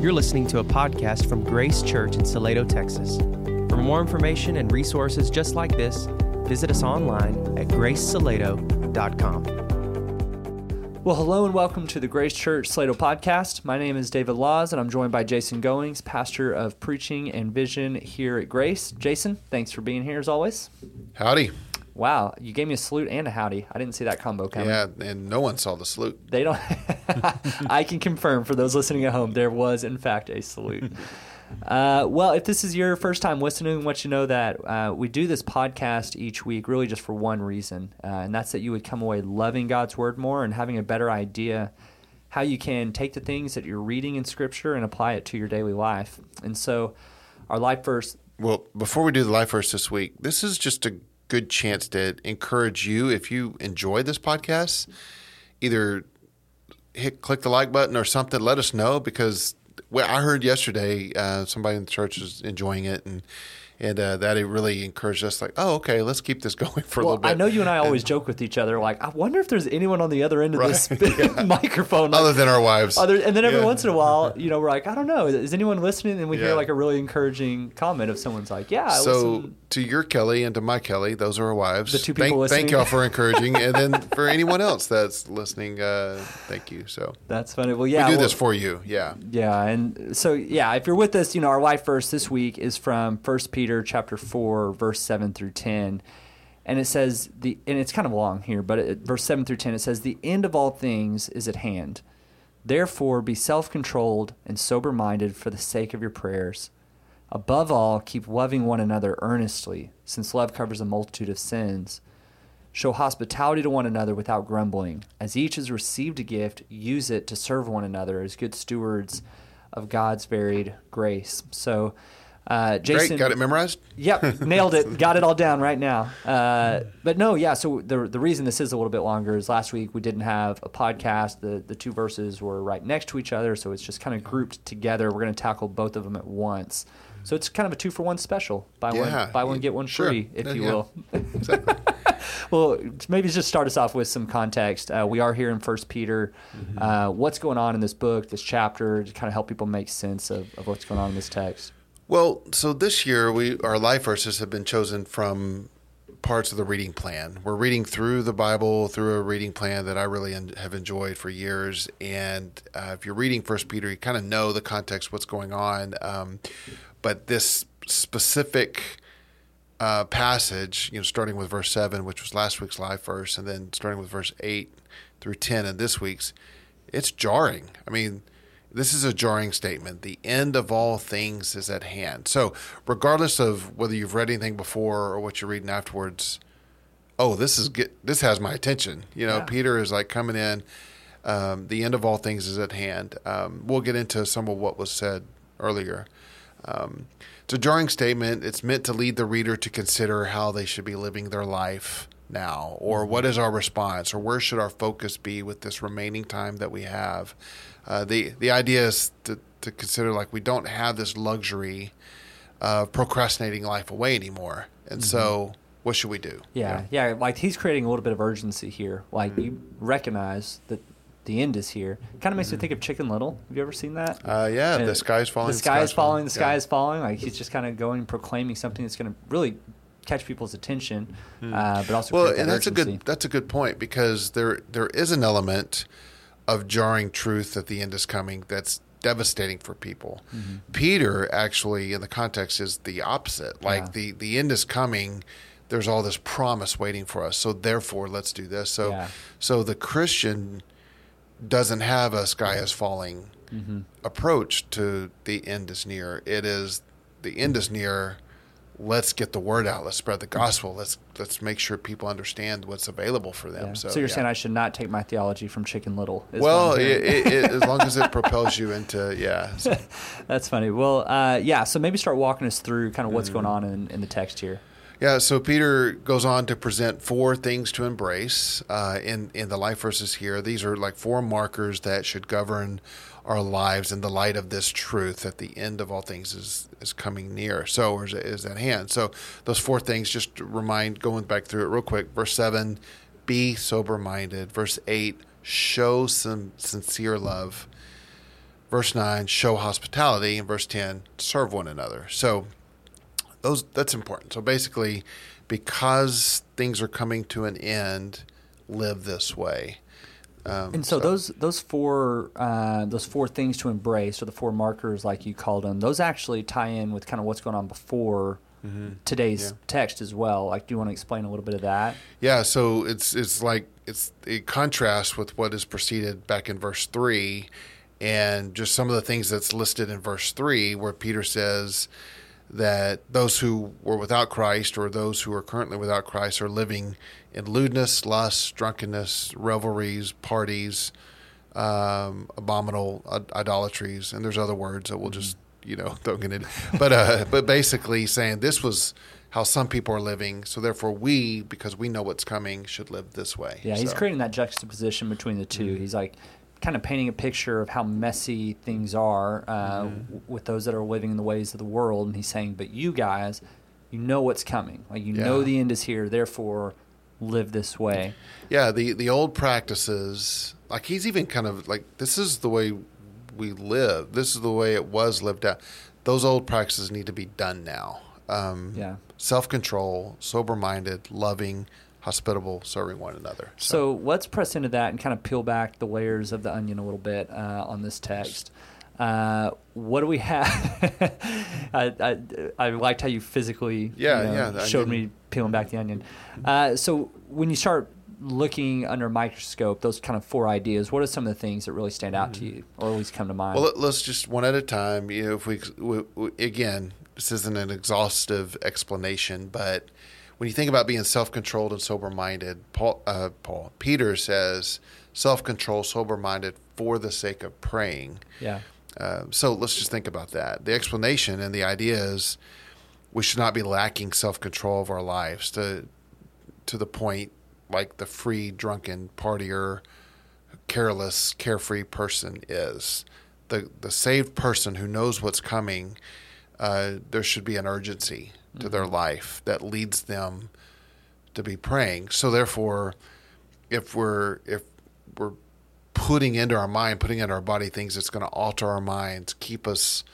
You're listening to a podcast from Grace Church in Salado, Texas. For more information and resources just like this, visit us online at gracesalado.com. Well, hello and welcome to the Grace Church Salado podcast. My name is David Laws, and I'm joined by Jason Goings, pastor of preaching and vision here at Grace. Jason, thanks for being here as always. Howdy. Wow, you gave me a salute and a howdy. I didn't see that combo coming. Yeah, and no one saw the salute. They don't. I can confirm for those listening at home, there was in fact a salute. Uh, well, if this is your first time listening, want you know that uh, we do this podcast each week really just for one reason, uh, and that's that you would come away loving God's Word more and having a better idea how you can take the things that you're reading in Scripture and apply it to your daily life. And so, our life verse. Well, before we do the life verse this week, this is just a good chance to encourage you if you enjoy this podcast, either hit click the like button or something. Let us know because I heard yesterday uh, somebody in the church was enjoying it and and uh, that it really encouraged us like oh okay let's keep this going for well, a little bit i know you and i always joke with each other like i wonder if there's anyone on the other end of right. this yeah. microphone like, other than our wives other, and then every yeah. once in a while you know we're like i don't know is anyone listening and we yeah. hear like a really encouraging comment of someone's like yeah I so listen. to your kelly and to my kelly those are our wives the two people thank, listening. thank y'all for encouraging and then for anyone else that's listening uh, thank you so that's funny well yeah we do well, this for you yeah yeah and so yeah if you're with us you know our life verse this week is from first peter chapter 4 4, verse 7 through 10. And it says, the and it's kind of long here, but it, verse 7 through 10, it says, The end of all things is at hand. Therefore, be self controlled and sober minded for the sake of your prayers. Above all, keep loving one another earnestly, since love covers a multitude of sins. Show hospitality to one another without grumbling. As each has received a gift, use it to serve one another as good stewards of God's varied grace. So, uh, Jason, Great, got it memorized. Yep, nailed it. got it all down right now. Uh, but no, yeah. So the the reason this is a little bit longer is last week we didn't have a podcast. The the two verses were right next to each other, so it's just kind of grouped together. We're going to tackle both of them at once. So it's kind of a two for one special. Buy yeah, one, buy one, get one sure. free, if you yeah, will. exactly. well, maybe just start us off with some context. Uh, we are here in First Peter. Mm-hmm. Uh, what's going on in this book, this chapter, to kind of help people make sense of, of what's going on in this text? Well, so this year we our life verses have been chosen from parts of the reading plan. We're reading through the Bible through a reading plan that I really have enjoyed for years. And uh, if you're reading First Peter, you kind of know the context, what's going on. Um, but this specific uh, passage, you know, starting with verse seven, which was last week's life verse, and then starting with verse eight through ten in this week's, it's jarring. I mean this is a jarring statement. The end of all things is at hand. So, regardless of whether you've read anything before or what you're reading afterwards, oh, this is get this has my attention. You know, yeah. Peter is like coming in. Um, the end of all things is at hand. Um, we'll get into some of what was said earlier. Um, it's a jarring statement. It's meant to lead the reader to consider how they should be living their life now, or what is our response, or where should our focus be with this remaining time that we have. Uh, the the idea is to, to consider like we don't have this luxury of procrastinating life away anymore, and mm-hmm. so what should we do? Yeah, yeah, yeah, Like he's creating a little bit of urgency here. Like mm-hmm. you recognize that the end is here. Kind of makes mm-hmm. me think of Chicken Little. Have you ever seen that? Uh, yeah, and the sky is falling. The sky, is falling. The sky yeah. is falling. Like he's just kind of going proclaiming something that's going to really catch people's attention, mm. uh, but also well, and that's urgency. a good that's a good point because there there is an element of jarring truth that the end is coming that's devastating for people. Mm-hmm. Peter actually in the context is the opposite. Like yeah. the the end is coming there's all this promise waiting for us. So therefore let's do this. So yeah. so the Christian doesn't have a sky is falling mm-hmm. approach to the end is near. It is the end is near let's get the word out. Let's spread the gospel. Let's let's make sure people understand what's available for them. Yeah. So, so, you're yeah. saying I should not take my theology from Chicken Little? Well, it, it, as long as it propels you into yeah. So. That's funny. Well, uh, yeah. So maybe start walking us through kind of what's mm-hmm. going on in, in the text here. Yeah, so Peter goes on to present four things to embrace uh, in in the life verses here. These are like four markers that should govern our lives in the light of this truth that the end of all things is is coming near. So or is, is at hand. So those four things just remind going back through it real quick. Verse seven, be sober minded. Verse eight, show some sincere love. Verse 9, show hospitality. And verse 10, serve one another. So those that's important. So basically, because things are coming to an end, live this way. Um, and so, so, those those four uh, those four things to embrace, or the four markers, like you called them, those actually tie in with kind of what's going on before mm-hmm. today's yeah. text as well. Like, do you want to explain a little bit of that? Yeah. So it's it's like it's it contrast with what is preceded back in verse three, and just some of the things that's listed in verse three, where Peter says that those who were without Christ or those who are currently without Christ are living in lewdness, lust, drunkenness, revelries, parties, um, abominable idolatries, and there's other words that we'll just you know don't get into. But uh, but basically saying this was how some people are living, so therefore we, because we know what's coming, should live this way. Yeah, so. he's creating that juxtaposition between the 2 mm-hmm. He's like kind of painting a picture of how messy things are uh, mm-hmm. w- with those that are living in the ways of the world, and he's saying, but you guys, you know what's coming. Like you yeah. know the end is here. Therefore, live this way. Yeah, the the old practices, like he's even kind of like this is the way we live. This is the way it was lived out. Those old practices need to be done now. Um, yeah, self control, sober minded, loving, hospitable, serving one another. So. so. let's press into that and kind of peel back the layers of the onion a little bit uh, on this text. Uh, what do we have? I, I, I, liked how you physically yeah, you know, yeah, showed me peeling back the onion. Uh, so when you start looking under a microscope, those kind of four ideas, what are some of the things that really stand out mm-hmm. to you or at least come to mind? Well, let's just one at a time. You know, if we, we, we again, this isn't an exhaustive explanation, but when you think about being self-controlled and sober-minded, Paul, uh, Paul Peter says self-control, sober-minded for the sake of praying. Yeah. Uh, so let's just think about that. The explanation and the idea is we should not be lacking self-control of our lives to to the point like the free, drunken partier, careless, carefree person is. The the saved person who knows what's coming, uh, there should be an urgency to mm-hmm. their life that leads them to be praying. So therefore, if we're if we're putting into our mind, putting into our body things that's going to alter our minds, keep us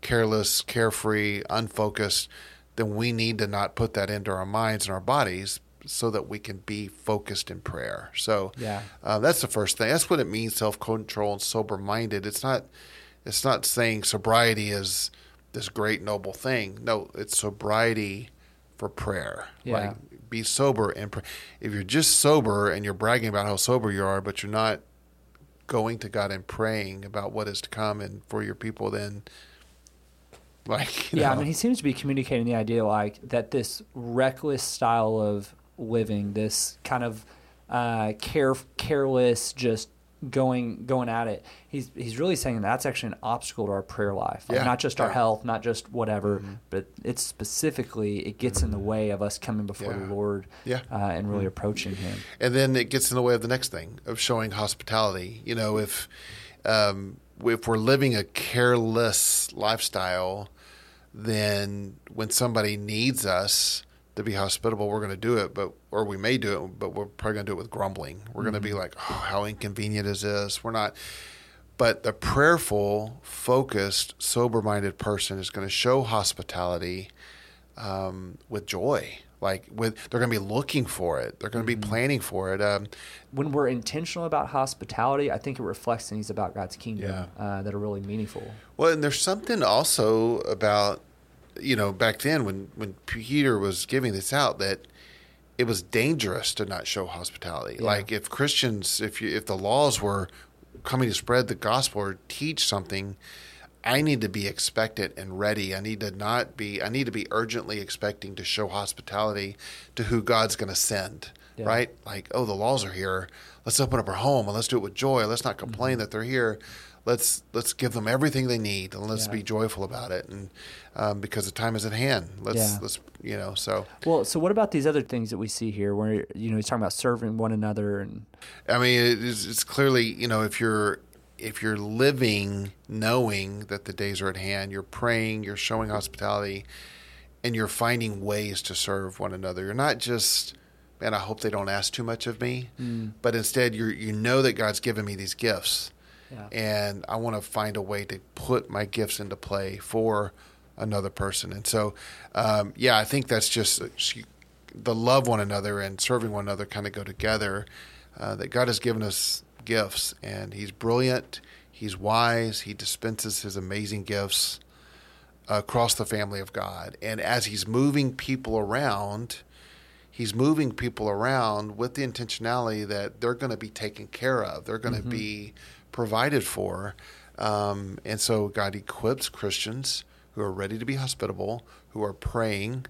careless, carefree, unfocused, then we need to not put that into our minds and our bodies so that we can be focused in prayer. So yeah, uh, that's the first thing. That's what it means: self control and sober minded. It's not. It's not saying sobriety is this great noble thing. No, it's sobriety for prayer. Yeah. Like be sober and pray. If you're just sober and you're bragging about how sober you are, but you're not going to God and praying about what is to come and for your people, then like yeah, know. I mean, he seems to be communicating the idea like that this reckless style of living, this kind of uh, care careless, just going going at it. He's he's really saying that's actually an obstacle to our prayer life. Like yeah, not just yeah. our health, not just whatever, mm-hmm. but it's specifically it gets mm-hmm. in the way of us coming before yeah. the Lord yeah. Uh, and really mm-hmm. approaching Him. And then it gets in the way of the next thing of showing hospitality. You know, if um, if we're living a careless lifestyle, then when somebody needs us to be hospitable, we're going to do it, but or we may do it, but we're probably going to do it with grumbling. We're mm-hmm. going to be like, "Oh, how inconvenient is this?" We're not. But the prayerful, focused, sober-minded person is going to show hospitality um, with joy. Like with, they're going to be looking for it. They're going to mm-hmm. be planning for it. Um, when we're intentional about hospitality, I think it reflects things about God's kingdom yeah. uh, that are really meaningful. Well, and there's something also about you know, back then when when Peter was giving this out, that it was dangerous to not show hospitality. Yeah. Like if Christians, if you if the laws were coming to spread the gospel or teach something, I need to be expectant and ready. I need to not be. I need to be urgently expecting to show hospitality to who God's going to send. Yeah. Right? Like, oh, the laws are here. Let's open up our home and let's do it with joy. Let's not complain mm-hmm. that they're here let's let's give them everything they need and let's yeah. be joyful about it and um, because the time is at hand let's yeah. let's you know so well so what about these other things that we see here where you know he's talking about serving one another and i mean it's, it's clearly you know if you're if you're living knowing that the days are at hand you're praying you're showing hospitality and you're finding ways to serve one another you're not just man i hope they don't ask too much of me mm. but instead you you know that god's given me these gifts yeah. and I want to find a way to put my gifts into play for another person. And so, um, yeah, I think that's just the love one another and serving one another kind of go together. Uh, that God has given us gifts, and He's brilliant, He's wise, He dispenses His amazing gifts across the family of God. And as He's moving people around, He's moving people around with the intentionality that they're going to be taken care of, they're going to mm-hmm. be provided for. Um, and so God equips Christians who are ready to be hospitable, who are praying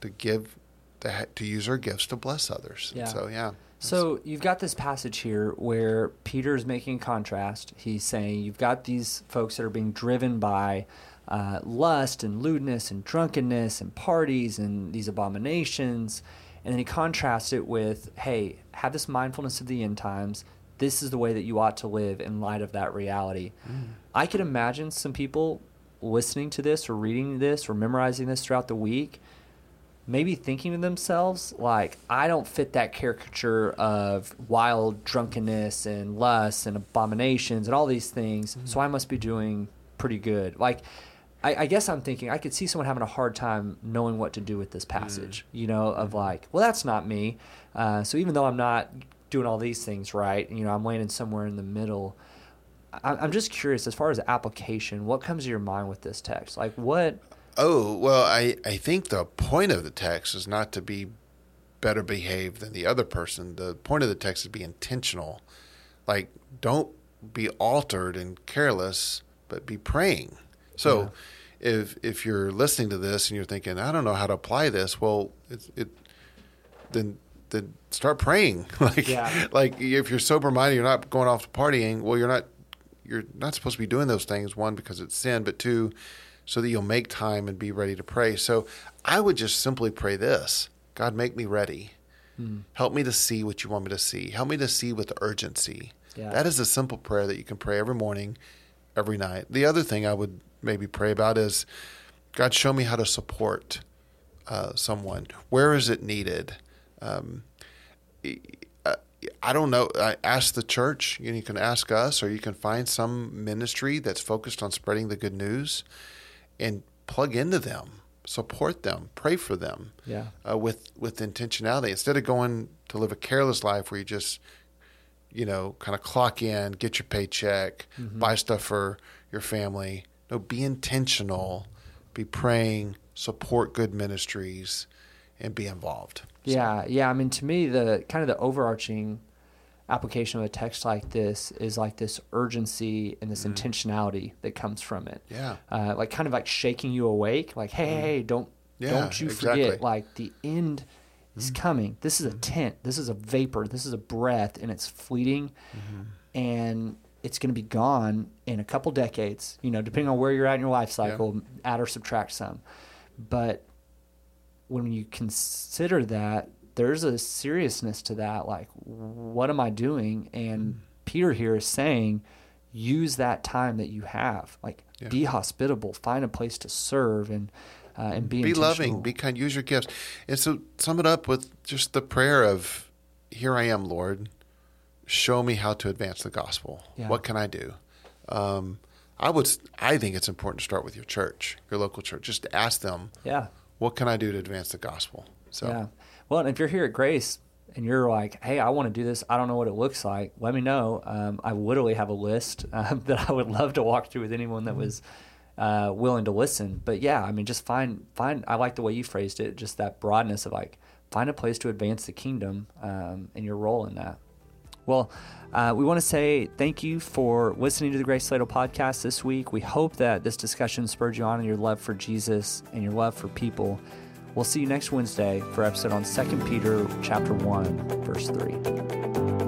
to give, to, to use our gifts to bless others. Yeah. So, yeah. So you've got this passage here where Peter is making contrast. He's saying you've got these folks that are being driven by uh, lust and lewdness and drunkenness and parties and these abominations. And then he contrasts it with, hey, have this mindfulness of the end times. This is the way that you ought to live in light of that reality. Mm. I could imagine some people listening to this or reading this or memorizing this throughout the week maybe thinking to themselves like i don't fit that caricature of wild drunkenness and lust and abominations and all these things mm-hmm. so i must be doing pretty good like I, I, guess i'm thinking i could see someone having a hard time knowing what to do with this passage mm-hmm. you know of mm-hmm. like well that's not me uh, so even though i'm not doing all these things right you know i'm landing somewhere in the middle I'm just curious, as far as application, what comes to your mind with this text? Like, what Oh, well, I, I think the point of the text is not to be better behaved than the other person. The point of the text is to be intentional. Like, don't be altered and careless, but be praying. So, yeah. if if you're listening to this and you're thinking, I don't know how to apply this, well, it, it then then start praying. like, yeah. like if you're sober minded, you're not going off to partying. Well, you're not you're not supposed to be doing those things. One because it's sin, but two so that you'll make time and be ready to pray. So I would just simply pray this God, make me ready. Hmm. Help me to see what you want me to see. Help me to see with urgency. Yeah. That is a simple prayer that you can pray every morning, every night. The other thing I would maybe pray about is God, show me how to support uh, someone. Where is it needed? Um, uh, I don't know. I ask the church. You, know, you can ask us, or you can find some ministry that's focused on spreading the good news and plug into them, support them, pray for them. Yeah. Uh, with with intentionality instead of going to live a careless life where you just you know kind of clock in, get your paycheck, mm-hmm. buy stuff for your family. No, be intentional, be praying, support good ministries, and be involved. Yeah, yeah. I mean, to me, the kind of the overarching application of a text like this is like this urgency and this mm. intentionality that comes from it. Yeah. Uh, like kind of like shaking you awake, like, hey, mm. hey, don't yeah, don't you exactly. forget, like the end is mm. coming. This is a mm-hmm. tent. This is a vapor. This is a breath, and it's fleeting, mm-hmm. and it's going to be gone in a couple decades. You know, depending on where you're at in your life cycle, yeah. add or subtract some. But when you consider that there's a seriousness to that. Like, what am I doing? And mm. Peter here is saying, use that time that you have. Like, yeah. be hospitable, find a place to serve, and uh, and be be loving, be kind. Use your gifts. And so, sum it up with just the prayer of, "Here I am, Lord. Show me how to advance the gospel. Yeah. What can I do?" Um, I would. I think it's important to start with your church, your local church. Just ask them. Yeah. What can I do to advance the gospel? So. Yeah. Well, if you're here at Grace and you're like, hey, I want to do this, I don't know what it looks like, let me know. Um, I literally have a list um, that I would love to walk through with anyone that was uh, willing to listen. But yeah, I mean, just find find. I like the way you phrased it, just that broadness of like find a place to advance the kingdom um, and your role in that. Well, uh, we want to say thank you for listening to the Grace Salado podcast this week. We hope that this discussion spurred you on in your love for Jesus and your love for people. We'll see you next Wednesday for episode on 2 Peter chapter 1 verse 3.